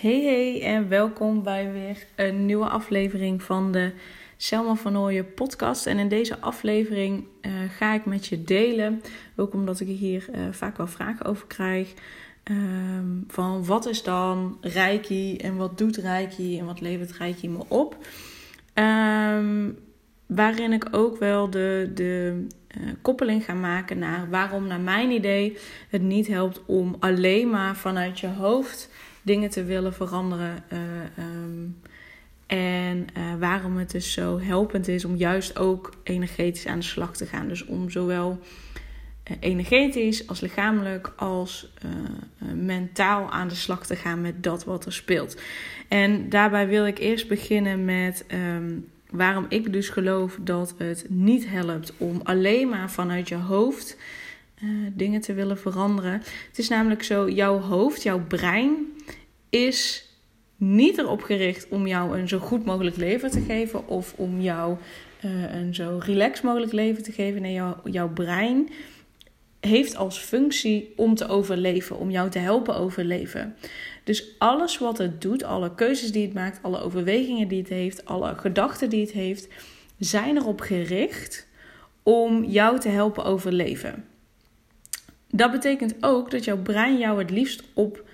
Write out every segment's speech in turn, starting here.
Hey hey en welkom bij weer een nieuwe aflevering van de Selma van Ooyen podcast. En in deze aflevering uh, ga ik met je delen, ook omdat ik hier uh, vaak wel vragen over krijg, um, van wat is dan Reiki en wat doet Reiki en wat levert Reiki me op. Um, waarin ik ook wel de, de uh, koppeling ga maken naar waarom naar mijn idee het niet helpt om alleen maar vanuit je hoofd dingen te willen veranderen. Uh, um, en uh, waarom het dus zo helpend is om juist ook energetisch aan de slag te gaan. Dus om zowel uh, energetisch als lichamelijk als mentaal aan de slag te gaan met dat wat er speelt. En daarbij wil ik eerst beginnen met um, waarom ik dus geloof dat het niet helpt om alleen maar vanuit je hoofd uh, dingen te willen veranderen. Het is namelijk zo, jouw hoofd, jouw brein is niet erop gericht om jou een zo goed mogelijk leven te geven of om jou uh, een zo relaxed mogelijk leven te geven. Nee, jou, jouw brein heeft als functie om te overleven, om jou te helpen overleven. Dus alles wat het doet, alle keuzes die het maakt, alle overwegingen die het heeft, alle gedachten die het heeft, zijn erop gericht om jou te helpen overleven. Dat betekent ook dat jouw brein jou het liefst op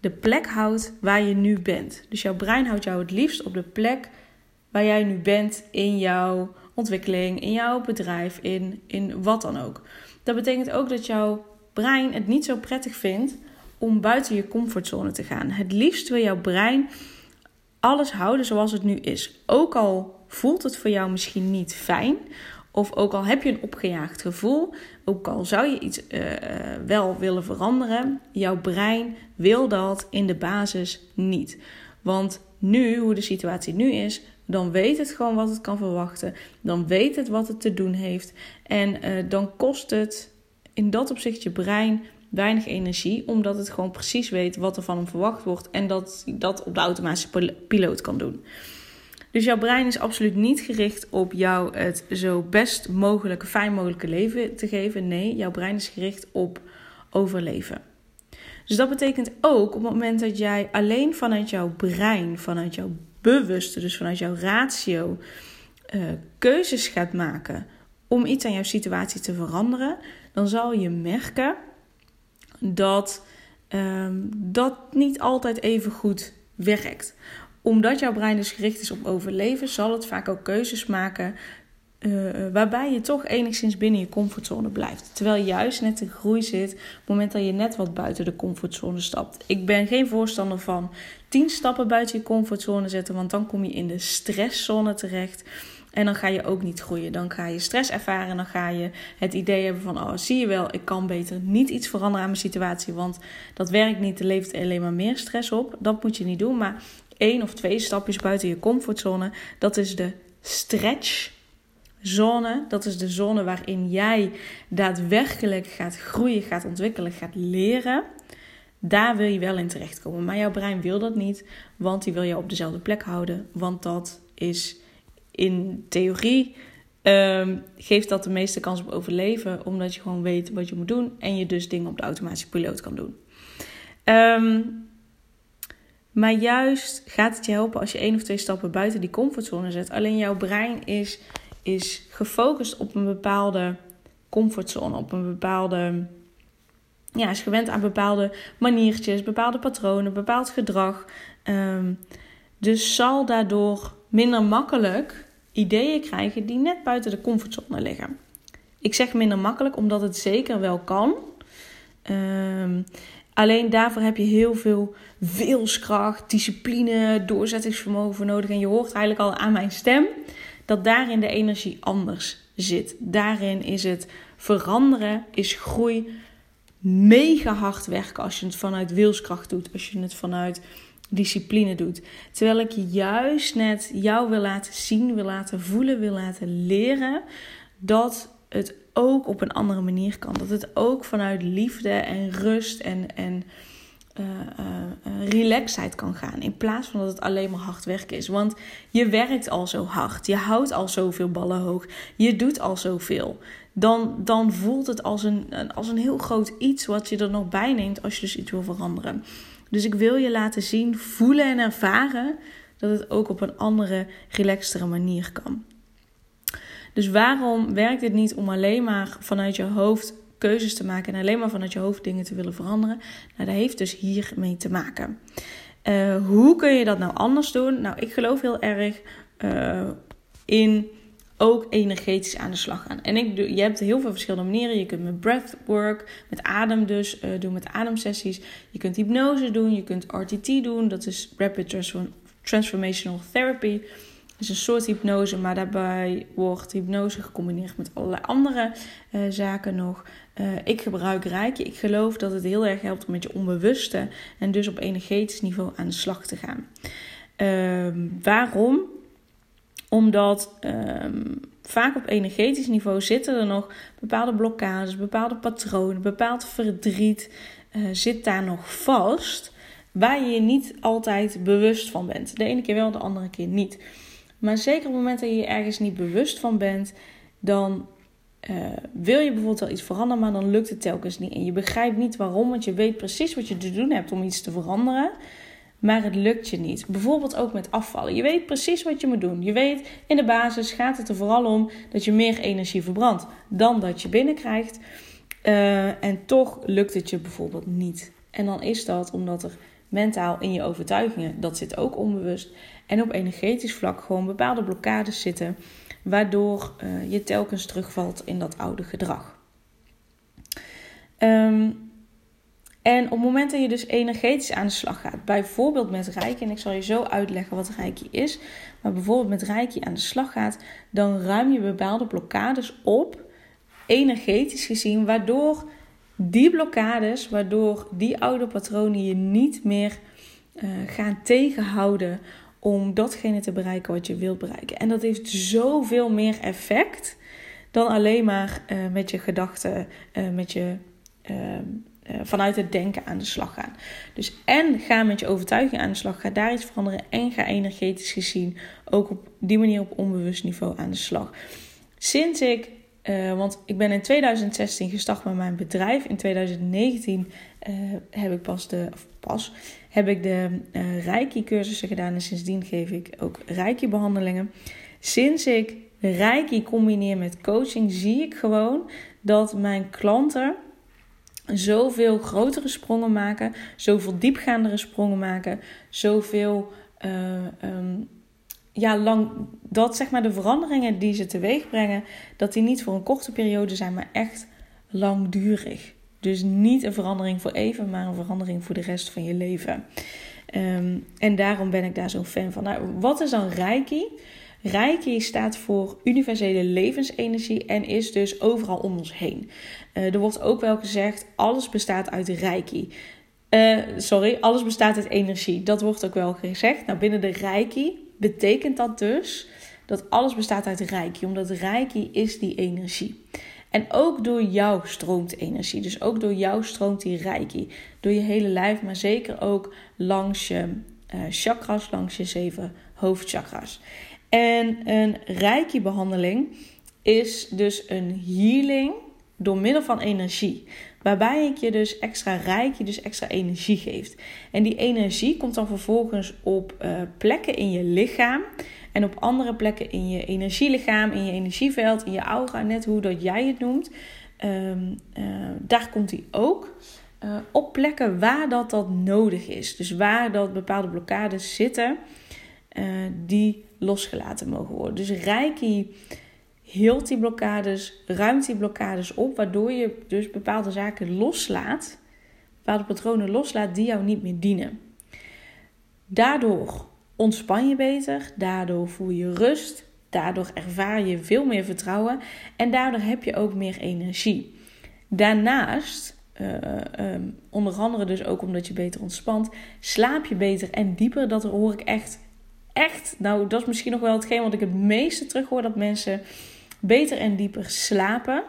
de plek houdt waar je nu bent. Dus jouw brein houdt jou het liefst op de plek waar jij nu bent in jouw ontwikkeling, in jouw bedrijf, in, in wat dan ook. Dat betekent ook dat jouw brein het niet zo prettig vindt om buiten je comfortzone te gaan. Het liefst wil jouw brein alles houden zoals het nu is. Ook al voelt het voor jou misschien niet fijn, of ook al heb je een opgejaagd gevoel, ook al zou je iets uh, wel willen veranderen, jouw brein wil dat in de basis niet. Want nu, hoe de situatie nu is, dan weet het gewoon wat het kan verwachten. Dan weet het wat het te doen heeft. En uh, dan kost het in dat opzicht je brein weinig energie, omdat het gewoon precies weet wat er van hem verwacht wordt en dat dat op de automatische piloot kan doen. Dus jouw brein is absoluut niet gericht op jou het zo best mogelijke, fijn mogelijke leven te geven. Nee, jouw brein is gericht op overleven. Dus dat betekent ook op het moment dat jij alleen vanuit jouw brein, vanuit jouw bewuste, dus vanuit jouw ratio, uh, keuzes gaat maken om iets aan jouw situatie te veranderen, dan zal je merken dat um, dat niet altijd even goed werkt omdat jouw brein dus gericht is op overleven, zal het vaak ook keuzes maken uh, waarbij je toch enigszins binnen je comfortzone blijft. Terwijl juist net in groei zit op het moment dat je net wat buiten de comfortzone stapt. Ik ben geen voorstander van 10 stappen buiten je comfortzone zetten, want dan kom je in de stresszone terecht. En dan ga je ook niet groeien. Dan ga je stress ervaren. Dan ga je het idee hebben van: oh, zie je wel, ik kan beter niet iets veranderen aan mijn situatie. Want dat werkt niet. Er levert alleen maar meer stress op. Dat moet je niet doen. Maar één of twee stapjes buiten je comfortzone. Dat is de stretchzone. Dat is de zone waarin jij daadwerkelijk gaat groeien, gaat ontwikkelen, gaat leren. Daar wil je wel in terechtkomen. Maar jouw brein wil dat niet, want die wil je op dezelfde plek houden. Want dat is in theorie um, geeft dat de meeste kans op overleven, omdat je gewoon weet wat je moet doen en je dus dingen op de automatische piloot kan doen. Um, maar juist gaat het je helpen als je één of twee stappen buiten die comfortzone zet. Alleen jouw brein is, is gefocust op een bepaalde comfortzone, op een bepaalde. Ja, is gewend aan bepaalde maniertjes, bepaalde patronen, bepaald gedrag. Um, dus zal daardoor minder makkelijk ideeën krijgen die net buiten de comfortzone liggen. Ik zeg minder makkelijk omdat het zeker wel kan. Um, Alleen daarvoor heb je heel veel wilskracht, discipline, doorzettingsvermogen voor nodig. En je hoort eigenlijk al aan mijn stem dat daarin de energie anders zit. Daarin is het veranderen, is groei, mega hard werken als je het vanuit wilskracht doet, als je het vanuit discipline doet. Terwijl ik juist net jou wil laten zien, wil laten voelen, wil laten leren dat het ook op een andere manier kan. Dat het ook vanuit liefde en rust en, en uh, uh, relaxheid kan gaan. In plaats van dat het alleen maar hard werken is. Want je werkt al zo hard. Je houdt al zoveel ballen hoog. Je doet al zoveel. Dan, dan voelt het als een, als een heel groot iets wat je er nog bij neemt als je dus iets wil veranderen. Dus ik wil je laten zien, voelen en ervaren dat het ook op een andere, relaxtere manier kan. Dus waarom werkt het niet om alleen maar vanuit je hoofd keuzes te maken en alleen maar vanuit je hoofd dingen te willen veranderen? Nou, dat heeft dus hiermee te maken. Uh, hoe kun je dat nou anders doen? Nou, ik geloof heel erg uh, in ook energetisch aan de slag gaan. En ik, je hebt heel veel verschillende manieren. Je kunt met breathwork, met adem dus uh, doen, met ademsessies. Je kunt hypnose doen, je kunt RTT doen. Dat is Rapid Transformational Therapy. Dat is een soort hypnose, maar daarbij wordt hypnose gecombineerd met allerlei andere uh, zaken nog. Uh, ik gebruik Reiki. Ik geloof dat het heel erg helpt om met je onbewuste en dus op energetisch niveau aan de slag te gaan. Uh, waarom? Omdat um, vaak op energetisch niveau zitten er nog bepaalde blokkades, bepaalde patronen, bepaald verdriet uh, zit daar nog vast. Waar je je niet altijd bewust van bent. De ene keer wel, de andere keer niet. Maar zeker op het moment dat je je ergens niet bewust van bent, dan uh, wil je bijvoorbeeld wel iets veranderen, maar dan lukt het telkens niet. En je begrijpt niet waarom, want je weet precies wat je te doen hebt om iets te veranderen maar het lukt je niet. Bijvoorbeeld ook met afvallen. Je weet precies wat je moet doen. Je weet in de basis gaat het er vooral om dat je meer energie verbrandt dan dat je binnenkrijgt. Uh, en toch lukt het je bijvoorbeeld niet. En dan is dat omdat er mentaal in je overtuigingen, dat zit ook onbewust, en op energetisch vlak gewoon bepaalde blokkades zitten, waardoor uh, je telkens terugvalt in dat oude gedrag. Um, en op het moment dat je dus energetisch aan de slag gaat, bijvoorbeeld met Reiki, en ik zal je zo uitleggen wat Reiki is, maar bijvoorbeeld met Reiki aan de slag gaat, dan ruim je bepaalde blokkades op, energetisch gezien, waardoor die blokkades, waardoor die oude patronen je niet meer uh, gaan tegenhouden om datgene te bereiken wat je wilt bereiken. En dat heeft zoveel meer effect dan alleen maar uh, met je gedachten, uh, met je ehm, uh, vanuit het denken aan de slag gaan. Dus en ga met je overtuiging aan de slag, ga daar iets veranderen en ga energetisch gezien ook op die manier op onbewust niveau aan de slag. Sinds ik, uh, want ik ben in 2016 gestart met mijn bedrijf, in 2019 uh, eh, heb ik pas de, of pas, heb ik de Reiki cursussen gedaan en sindsdien geef ik ook Reiki behandelingen. Sinds ik Reiki combineer met coaching, zie ik gewoon dat mijn klanten zoveel grotere sprongen maken, zoveel diepgaandere sprongen maken, zoveel. Uh, um, ja, lang, dat zeg maar de veranderingen die ze teweeg brengen, dat die niet voor een korte periode zijn, maar echt langdurig. Dus niet een verandering voor even, maar een verandering voor de rest van je leven. Um, en daarom ben ik daar zo'n fan van. Nou, wat is dan Reiki? Reiki staat voor universele levensenergie en is dus overal om ons heen. Uh, er wordt ook wel gezegd, alles bestaat uit Reiki. Uh, sorry, alles bestaat uit energie. Dat wordt ook wel gezegd. Nou, binnen de Reiki betekent dat dus dat alles bestaat uit Reiki, omdat Reiki is die energie. En ook door jou stroomt energie. Dus ook door jou stroomt die Reiki. Door je hele lijf, maar zeker ook langs je uh, chakras, langs je zeven hoofdchakras. En een Reiki-behandeling is dus een healing door middel van energie. Waarbij ik je dus extra Reiki, dus extra energie geeft. En die energie komt dan vervolgens op uh, plekken in je lichaam. En op andere plekken in je energielichaam, in je energieveld, in je aura, net hoe dat jij het noemt. Um, uh, daar komt die ook. Uh, op plekken waar dat, dat nodig is. Dus waar dat bepaalde blokkades zitten, die losgelaten mogen worden. Dus Reiki hield die blokkades, ruimt die blokkades op, waardoor je dus bepaalde zaken loslaat, bepaalde patronen loslaat die jou niet meer dienen. Daardoor ontspan je beter, daardoor voel je rust, daardoor ervaar je veel meer vertrouwen en daardoor heb je ook meer energie. Daarnaast, uh, um, onder andere dus ook omdat je beter ontspant, slaap je beter en dieper. Dat hoor ik echt echt, nou dat is misschien nog wel hetgeen wat ik het meeste terug hoor, dat mensen beter en dieper slapen.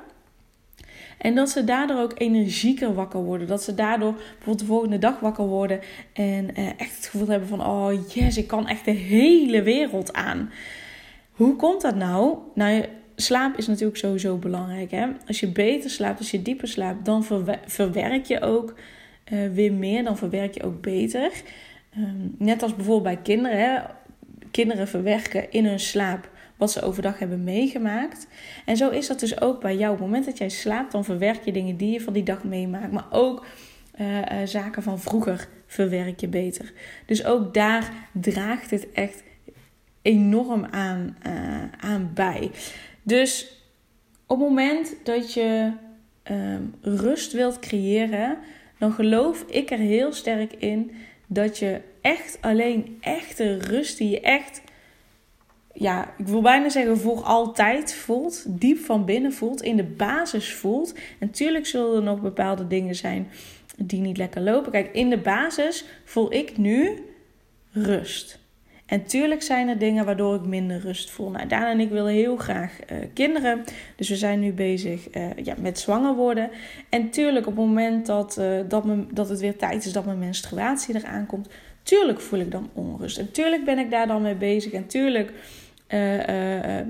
En dat ze daardoor ook energieker wakker worden. Dat ze daardoor bijvoorbeeld de volgende dag wakker worden. En eh, echt het gevoel hebben van: oh yes, ik kan echt de hele wereld aan. Hoe komt dat nou? Nou, slaap is natuurlijk sowieso belangrijk. Hè? Als je beter slaapt, als je dieper slaapt, dan verwerk je ook weer meer, dan verwerk je ook beter. Ehm, net als bijvoorbeeld bij kinderen. Hè? Kinderen verwerken in hun slaap wat ze overdag hebben meegemaakt. En zo is dat dus ook bij jou. Op het moment dat jij slaapt, dan verwerk je dingen die je van die dag meemaakt. Maar ook uh, uh, zaken van vroeger verwerk je beter. Dus ook daar draagt het echt enorm aan, uh, aan bij. Dus op het moment dat je um, rust wilt creëren, dan geloof ik er heel sterk in dat je echt alleen echte rust die je echt, ja, ik wil bijna zeggen voor altijd voelt, diep van binnen voelt, in de basis voelt. En natuurlijk zullen er nog bepaalde dingen zijn die niet lekker lopen. Kijk, in de basis voel ik nu rust. En tuurlijk zijn er dingen waardoor ik minder rust voel. Nou, Daan en ik willen heel graag uh, kinderen. Dus we zijn nu bezig uh, ja, met zwanger worden. En tuurlijk, op het moment dat, uh, dat, me, dat het weer tijd is dat mijn menstruatie eraan komt, tuurlijk voel ik dan onrust. En tuurlijk ben ik daar dan mee bezig. En tuurlijk ehm,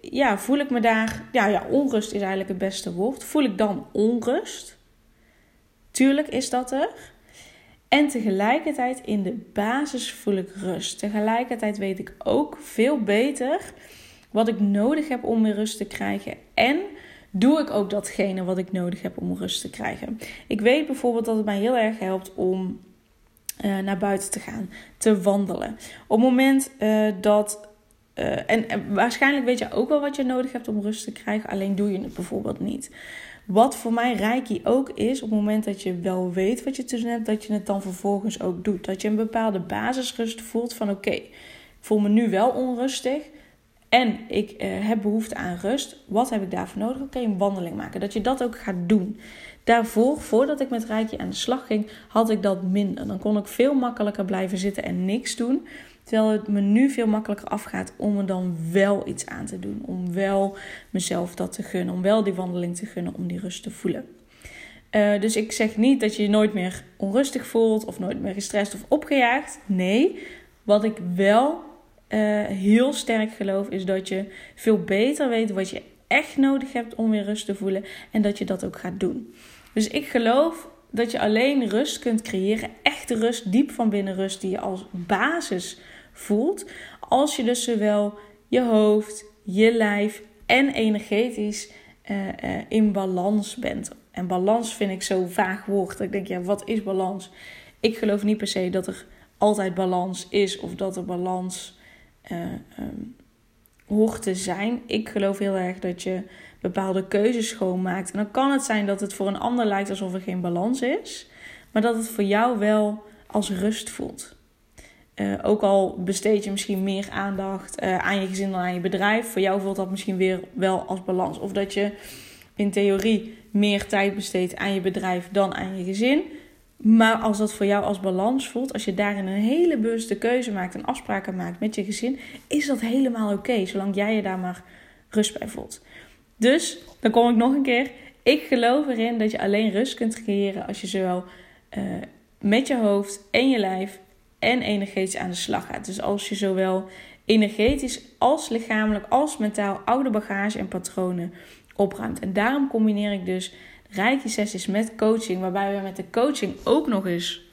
ja, voel ik me daar. Ja, ja, onrust is eigenlijk het beste woord. Voel ik dan onrust? Tuurlijk is dat er. En tegelijkertijd in de basis voel ik rust. Tegelijkertijd weet ik ook veel beter wat ik nodig heb om meer rust te krijgen. En doe ik ook datgene wat ik nodig heb om rust te krijgen. Ik weet bijvoorbeeld dat het mij heel erg helpt om uh, naar buiten te gaan, te wandelen. Op het moment uh, dat. Uh, en, waarschijnlijk weet je ook wel wat je nodig hebt om rust te krijgen, alleen doe je het bijvoorbeeld niet. Wat voor mij Reiki ook is, op het moment dat je wel weet wat je te doen hebt, dat je het dan vervolgens ook doet. Dat je een bepaalde basisrust voelt van oké, ik voel me nu wel onrustig en ik uh, heb behoefte aan rust. Wat heb ik daarvoor nodig? Oké, een wandeling maken. Dat je dat ook gaat doen. Daarvoor, voordat ik met Reiki aan de slag ging, had ik dat minder. Dan kon ik veel makkelijker blijven zitten en niks doen. Terwijl het me nu veel makkelijker afgaat om er dan wel iets aan te doen. Om wel mezelf dat te gunnen. Om wel die wandeling te gunnen. Om die rust te voelen. Uh, dus ik zeg niet dat je je nooit meer onrustig voelt. Of nooit meer gestrest of opgejaagd. Nee. Wat ik wel uh, heel sterk geloof is dat je veel beter weet wat je echt nodig hebt om weer rust te voelen. En dat je dat ook gaat doen. Dus ik geloof dat je alleen rust kunt creëren. Echte rust, diep van binnen rust. Die je als basis voelt. Als je dus zowel je hoofd, je lijf en energetisch uh, uh, in balans bent. En balans vind ik zo vaag woord. Ik denk, ja, wat is balans? Ik geloof niet per se dat er altijd balans is of dat er balans uh, um, hoort te zijn. Ik geloof heel erg dat je bepaalde keuzes gewoon maakt. En dan kan het zijn dat het voor een ander lijkt alsof er geen balans is, maar dat het voor jou wel als rust voelt. Uh, ook al besteed je misschien meer aandacht uh, aan je gezin dan aan je bedrijf, voor jou voelt dat misschien weer wel als balans. Of dat je in theorie meer tijd besteedt aan je bedrijf dan aan je gezin. Maar als dat voor jou als balans voelt, als je daarin een hele bewuste keuze maakt en afspraken maakt met je gezin, is dat helemaal oké, zolang jij je daar maar rust bij voelt. Dus, dan kom ik nog een keer. Ik geloof erin dat je alleen rust kunt creëren als je zowel uh, met je hoofd en je lijf en energetisch aan de slag gaat. Dus als je zowel energetisch als lichamelijk als mentaal oude bagage en patronen opruimt. En daarom combineer ik dus rijke sessies met coaching, waarbij we met de coaching ook nog eens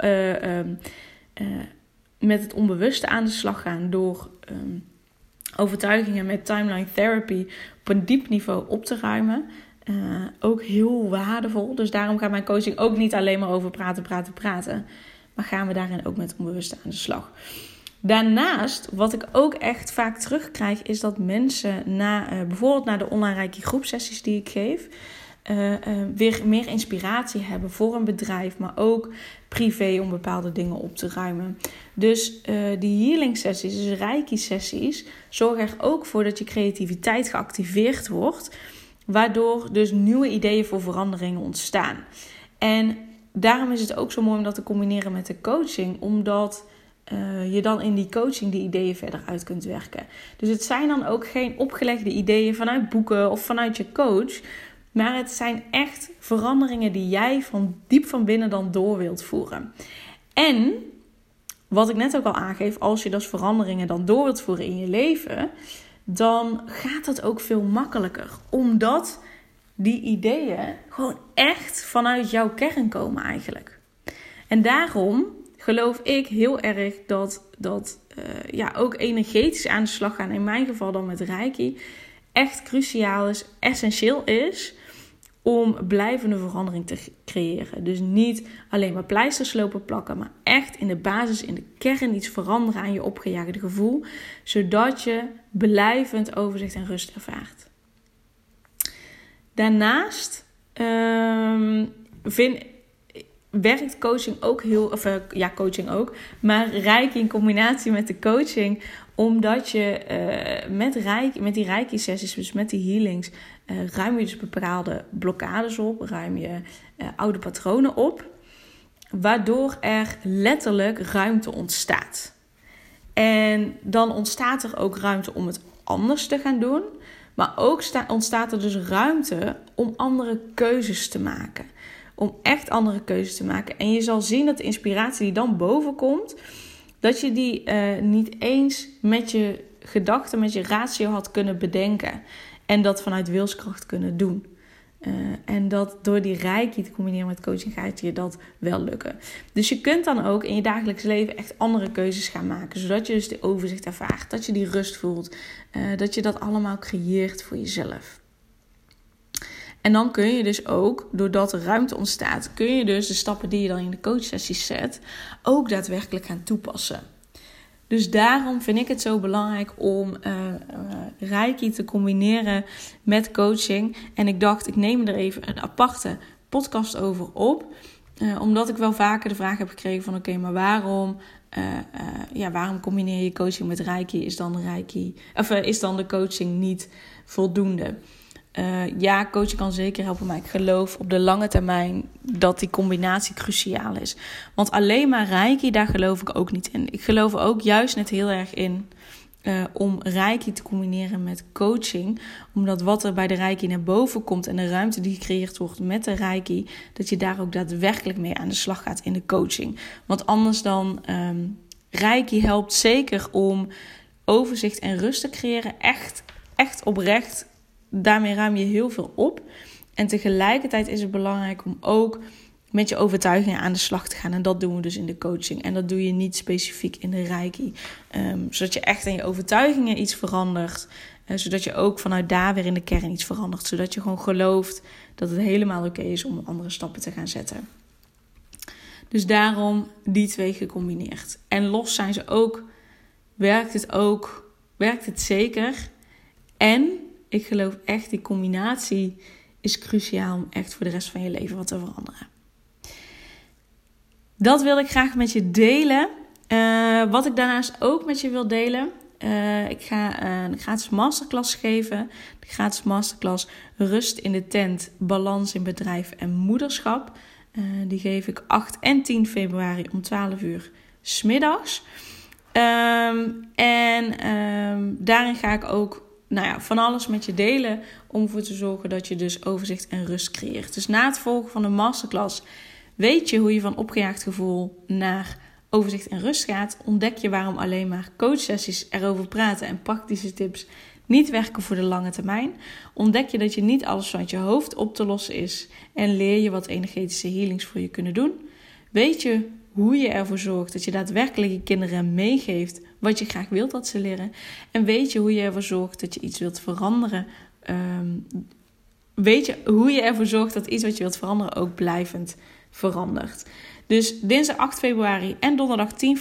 uh, uh, uh, met het onbewuste aan de slag gaan door um, overtuigingen met timeline therapy op een diep niveau op te ruimen. ook heel waardevol. Dus daarom gaat mijn coaching ook niet alleen maar over praten, praten, praten. Maar gaan we daarin ook met onbewuste aan de slag. Daarnaast, wat ik ook echt vaak terugkrijg, is dat mensen na bijvoorbeeld naar de online rijke groepsessies die ik geef uh, uh, weer meer inspiratie hebben voor een bedrijf, maar ook privé om bepaalde dingen op te ruimen. Dus uh, die healing sessies, dus reiki sessies, zorgen er ook voor dat je creativiteit geactiveerd wordt, waardoor dus nieuwe ideeën voor veranderingen ontstaan. En daarom is het ook zo mooi om dat te combineren met de coaching, omdat je dan in die coaching die ideeën verder uit kunt werken. Dus het zijn dan ook geen opgelegde ideeën vanuit boeken of vanuit je coach, maar het zijn echt veranderingen die jij van diep van binnen dan door wilt voeren. En wat ik net ook al aangeef, als je dus veranderingen dan door wilt voeren in je leven, dan gaat dat ook veel makkelijker. Omdat die ideeën gewoon echt vanuit jouw kern komen eigenlijk. En daarom geloof ik heel erg dat, dat uh, ja, ook energetisch aan de slag gaan, in mijn geval dan met Reiki, echt cruciaal is, essentieel is om blijvende verandering te creëren. Dus niet alleen maar pleisters lopen plakken, maar echt in de basis, in de kern iets veranderen aan je opgejaagde gevoel, zodat je blijvend overzicht en rust ervaart. Daarnaast um, vind, werkt coaching ook heel, of eh, ja, coaching ook, maar rijk in combinatie met de coaching, omdat je uh, met, rijk, met die reiki sessies, dus met die healings, uh, ruim je dus bepaalde blokkades op, ruim je oude patronen op, waardoor er letterlijk ruimte ontstaat. En dan ontstaat er ook ruimte om het anders te gaan doen. Maar ook ontstaat er dus ruimte om andere keuzes te maken. Om echt andere keuzes te maken. En je zal zien dat de inspiratie die dan boven komt, dat je die uh, niet eens met je gedachten, met je ratio had kunnen bedenken. En dat vanuit wilskracht kunnen doen. Uh, en dat door die reiki te combineren met coaching gaat je dat wel lukken. Dus je kunt dan ook in je dagelijks leven echt andere keuzes gaan maken. Zodat je dus de overzicht ervaart. Dat je die rust voelt. Uh, dat je dat allemaal creëert voor jezelf. En dan kun je dus ook, doordat er ruimte ontstaat, kun je dus de stappen die je dan in de coachsessies zet, ook daadwerkelijk gaan toepassen. Dus daarom vind ik het zo belangrijk om uh, Reiki te combineren met coaching. En ik dacht, ik neem er even een aparte podcast over op. Uh, omdat ik wel vaker de vraag heb gekregen van oké, maar waarom, ja, waarom combineer je coaching met Reiki? Is dan Reiki, of, is dan de coaching niet voldoende? Uh, ja, coaching kan zeker helpen, maar ik geloof op de lange termijn dat die combinatie cruciaal is. Want alleen maar reiki, daar geloof ik ook niet in. Ik geloof ook juist net heel erg in uh, om reiki te combineren met coaching. Omdat wat er bij de reiki naar boven komt en de ruimte die gecreëerd wordt met de reiki, dat je daar ook daadwerkelijk mee aan de slag gaat in de coaching. Want anders dan um, reiki helpt zeker om overzicht en rust te creëren. Echt, echt oprecht daarmee ruim je heel veel op. En tegelijkertijd is het belangrijk om ook met je overtuigingen aan de slag te gaan. En dat doen we dus in de coaching. En dat doe je niet specifiek in de reiki. Um, zodat je echt in je overtuigingen iets verandert. Uh, zodat je ook vanuit daar weer in de kern iets verandert. Zodat je gewoon gelooft dat het helemaal oké is om andere stappen te gaan zetten. Dus daarom die twee gecombineerd. En los zijn ze ook. Werkt het ook? Werkt het zeker? En ik geloof echt, die combinatie is cruciaal om echt voor de rest van je leven wat te veranderen. Dat wil ik graag met je delen. Uh, wat ik daarnaast ook met je wil delen. Uh, ik ga een gratis masterclass geven. De gratis masterclass Rust in de tent, balans in bedrijf en moederschap. Uh, die geef ik 8 en 10 februari om 12 uur smiddags. Um, en um, daarin ga ik ook nou ja, van alles met je delen om ervoor te zorgen dat je dus overzicht en rust creëert. Dus na het volgen van de masterclass weet je hoe je van opgejaagd gevoel naar overzicht en rust gaat. Ontdek je waarom alleen maar coachsessies erover praten en praktische tips niet werken voor de lange termijn. Ontdek je dat je niet alles vanuit je hoofd op te lossen is en leer je wat energetische healings voor je kunnen doen. Weet je hoe je ervoor zorgt dat je daadwerkelijk je kinderen meegeeft wat je graag wilt dat ze leren. En weet je hoe je ervoor zorgt dat je iets wilt veranderen. Um, weet je hoe je ervoor zorgt dat iets wat je wilt veranderen ook blijvend verandert. Dus dinsdag 8 februari en donderdag 10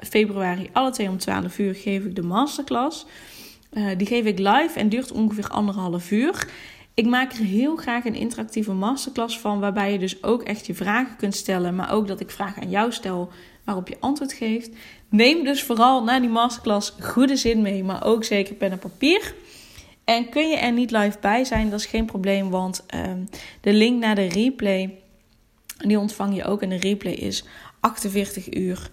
februari, alle twee om 12 uur, geef ik de masterclass. Uh, die geef ik live en duurt ongeveer anderhalf uur. Ik maak er heel graag een interactieve masterclass van, waarbij je dus ook echt je vragen kunt stellen, maar ook dat ik vragen aan jou stel waarop je antwoord geeft. Neem dus vooral na die masterclass goede zin mee, maar ook zeker pen en papier. En kun je er niet live bij zijn, dat is geen probleem, want um, de link naar de replay, die ontvang je ook. En de replay is 48 uur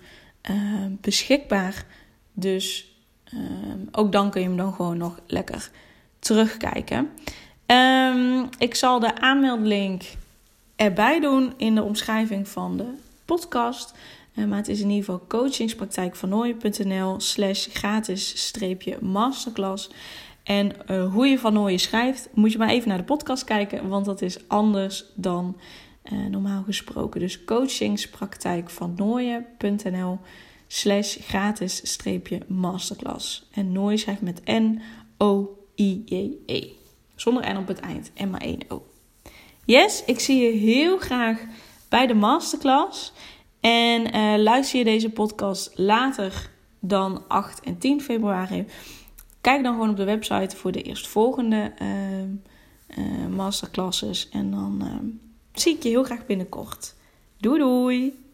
uh, beschikbaar. Dus uh, ook dan kun je hem dan gewoon nog lekker terugkijken. Um, ik zal de aanmeldlink erbij doen in de omschrijving van de podcast. Uh, maar het is in ieder geval coachingspraktijkvernooien.nl slash gratis streepje masterclass. En uh, hoe je Van Nooyen schrijft, moet je maar even naar de podcast kijken, want dat is anders dan uh, normaal gesproken. Dus coachingspraktijkvannooien.nl slash gratis streepje masterclass. En Nooien schrijft met N-O-I-J-E. Zonder N op het eind en maar één O. Yes, ik zie je heel graag bij de masterclass. En uh, luister je deze podcast later dan 8 en 10 februari. Kijk dan gewoon op de website voor de eerstvolgende uh, masterclasses. En dan zie ik je heel graag binnenkort. Doei doei!